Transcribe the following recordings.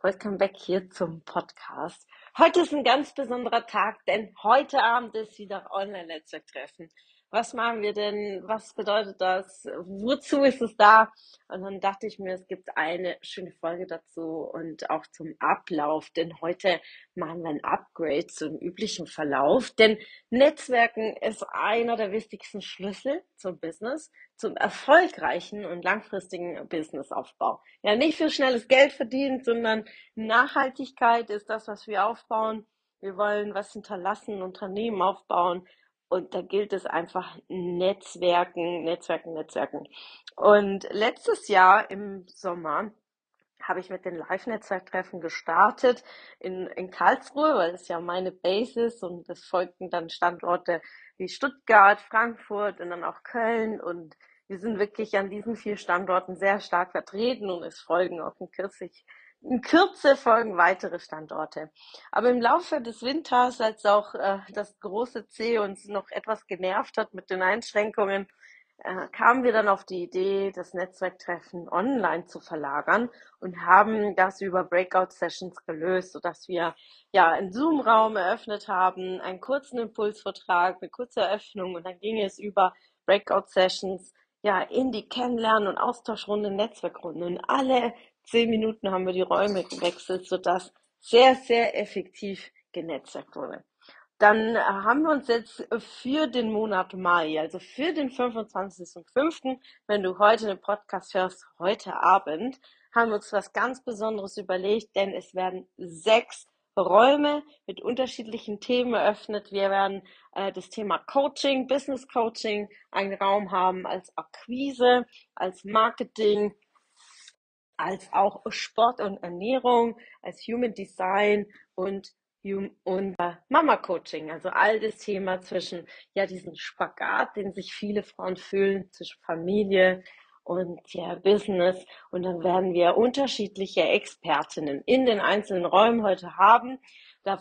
Welcome back hier zum Podcast. Heute ist ein ganz besonderer Tag, denn heute Abend ist wieder Online-Netzwerktreffen. Was machen wir denn? Was bedeutet das? Wozu ist es da? Und dann dachte ich mir, es gibt eine schöne Folge dazu und auch zum Ablauf, denn heute machen wir ein Upgrade zum üblichen Verlauf, denn Netzwerken ist einer der wichtigsten Schlüssel zum Business zum erfolgreichen und langfristigen Businessaufbau. Ja, nicht für schnelles Geld verdienen, sondern Nachhaltigkeit ist das, was wir aufbauen. Wir wollen was hinterlassen, Unternehmen aufbauen. Und da gilt es einfach Netzwerken, Netzwerken, Netzwerken. Und letztes Jahr im Sommer habe ich mit den Live-Netzwerktreffen gestartet in, in Karlsruhe, weil es ja meine Base ist und es folgten dann Standorte wie Stuttgart, Frankfurt und dann auch Köln und wir sind wirklich an diesen vier Standorten sehr stark vertreten und es folgen auch in Kürze, in Kürze folgen weitere Standorte. Aber im Laufe des Winters, als auch äh, das große C uns noch etwas genervt hat mit den Einschränkungen, äh, kamen wir dann auf die Idee, das Netzwerktreffen online zu verlagern und haben das über Breakout-Sessions gelöst, sodass wir ja einen Zoom-Raum eröffnet haben, einen kurzen Impulsvortrag, eine kurze Eröffnung und dann ging es über Breakout-Sessions ja, in die Kennenlernen- und Austauschrunde, Netzwerkrunde. Und alle zehn Minuten haben wir die Räume gewechselt, sodass sehr, sehr effektiv genetzwerkt wurde. Dann äh, haben wir uns jetzt für den Monat Mai, also für den 25.05., wenn du heute den Podcast hörst, heute Abend, haben wir uns was ganz Besonderes überlegt, denn es werden sechs Räume mit unterschiedlichen Themen eröffnet. Wir werden äh, das Thema Coaching, Business Coaching, einen Raum haben als Akquise, als Marketing, als auch Sport und Ernährung, als Human Design und und äh, Mama Coaching, also all das Thema zwischen ja diesen Spagat, den sich viele Frauen fühlen zwischen Familie, und ja, Business. Und dann werden wir unterschiedliche Expertinnen in den einzelnen Räumen heute haben. Da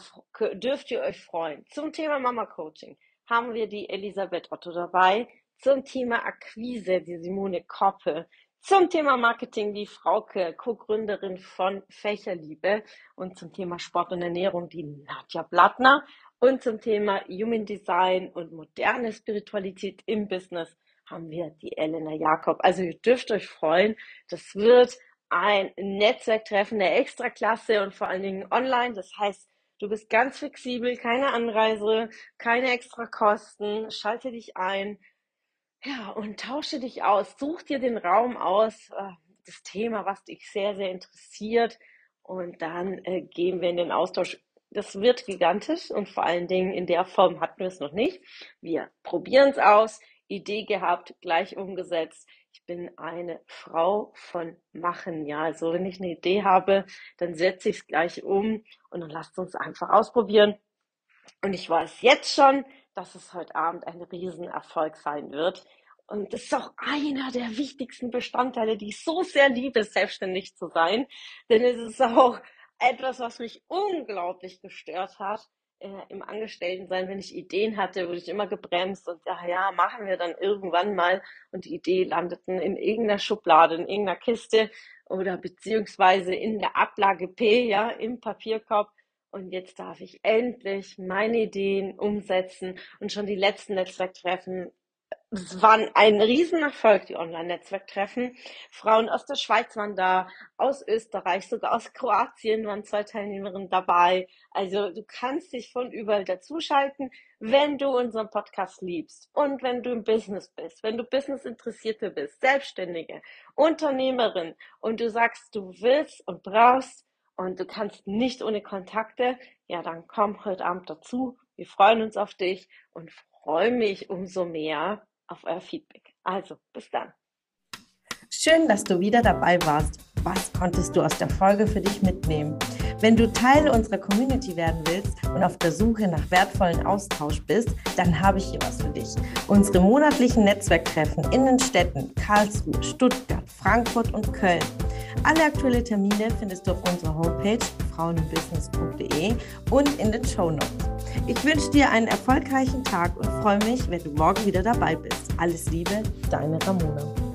dürft ihr euch freuen. Zum Thema Mama Coaching haben wir die Elisabeth Otto dabei. Zum Thema Akquise die Simone Koppe. Zum Thema Marketing die Frauke, Co-Gründerin von Fächerliebe. Und zum Thema Sport und Ernährung die Nadja Blattner. Und zum Thema Human Design und moderne Spiritualität im Business haben wir die Elena Jakob. Also ihr dürft euch freuen. Das wird ein Netzwerktreffen der Extraklasse und vor allen Dingen online. Das heißt, du bist ganz flexibel, keine Anreise, keine extra Kosten. Schalte dich ein. Ja, und tausche dich aus. Such dir den Raum aus, äh, das Thema, was dich sehr, sehr interessiert. Und dann äh, gehen wir in den Austausch das wird gigantisch und vor allen Dingen in der Form hatten wir es noch nicht. Wir probieren es aus. Idee gehabt, gleich umgesetzt. Ich bin eine Frau von Machen. Ja, also wenn ich eine Idee habe, dann setze ich es gleich um und dann lasst uns einfach ausprobieren. Und ich weiß jetzt schon, dass es heute Abend ein Riesenerfolg sein wird. Und das ist auch einer der wichtigsten Bestandteile, die ich so sehr liebe, selbstständig zu sein. Denn es ist auch etwas, was mich unglaublich gestört hat, äh, im Angestelltensein, wenn ich Ideen hatte, wurde ich immer gebremst und ja, ja, machen wir dann irgendwann mal und die Idee landeten in irgendeiner Schublade, in irgendeiner Kiste oder beziehungsweise in der Ablage P, ja, im Papierkorb. Und jetzt darf ich endlich meine Ideen umsetzen und schon die letzten Netzwerktreffen es waren ein Riesenerfolg, die Online-Netzwerktreffen. Frauen aus der Schweiz waren da, aus Österreich, sogar aus Kroatien waren zwei Teilnehmerinnen dabei. Also du kannst dich von überall dazuschalten, wenn du unseren Podcast liebst und wenn du im Business bist, wenn du Business-Interessierte bist, Selbstständige, Unternehmerin und du sagst, du willst und brauchst und du kannst nicht ohne Kontakte, ja, dann komm heute Abend dazu. Wir freuen uns auf dich und freue mich umso mehr auf euer Feedback. Also, bis dann. Schön, dass du wieder dabei warst. Was konntest du aus der Folge für dich mitnehmen? Wenn du Teil unserer Community werden willst und auf der Suche nach wertvollen Austausch bist, dann habe ich hier was für dich. Unsere monatlichen Netzwerktreffen in den Städten Karlsruhe, Stuttgart, Frankfurt und Köln. Alle aktuellen Termine findest du auf unserer Homepage frauenbusiness.de und in den Show Notes. Ich wünsche dir einen erfolgreichen Tag und freue mich, wenn du morgen wieder dabei bist. Alles Liebe, deine Ramona.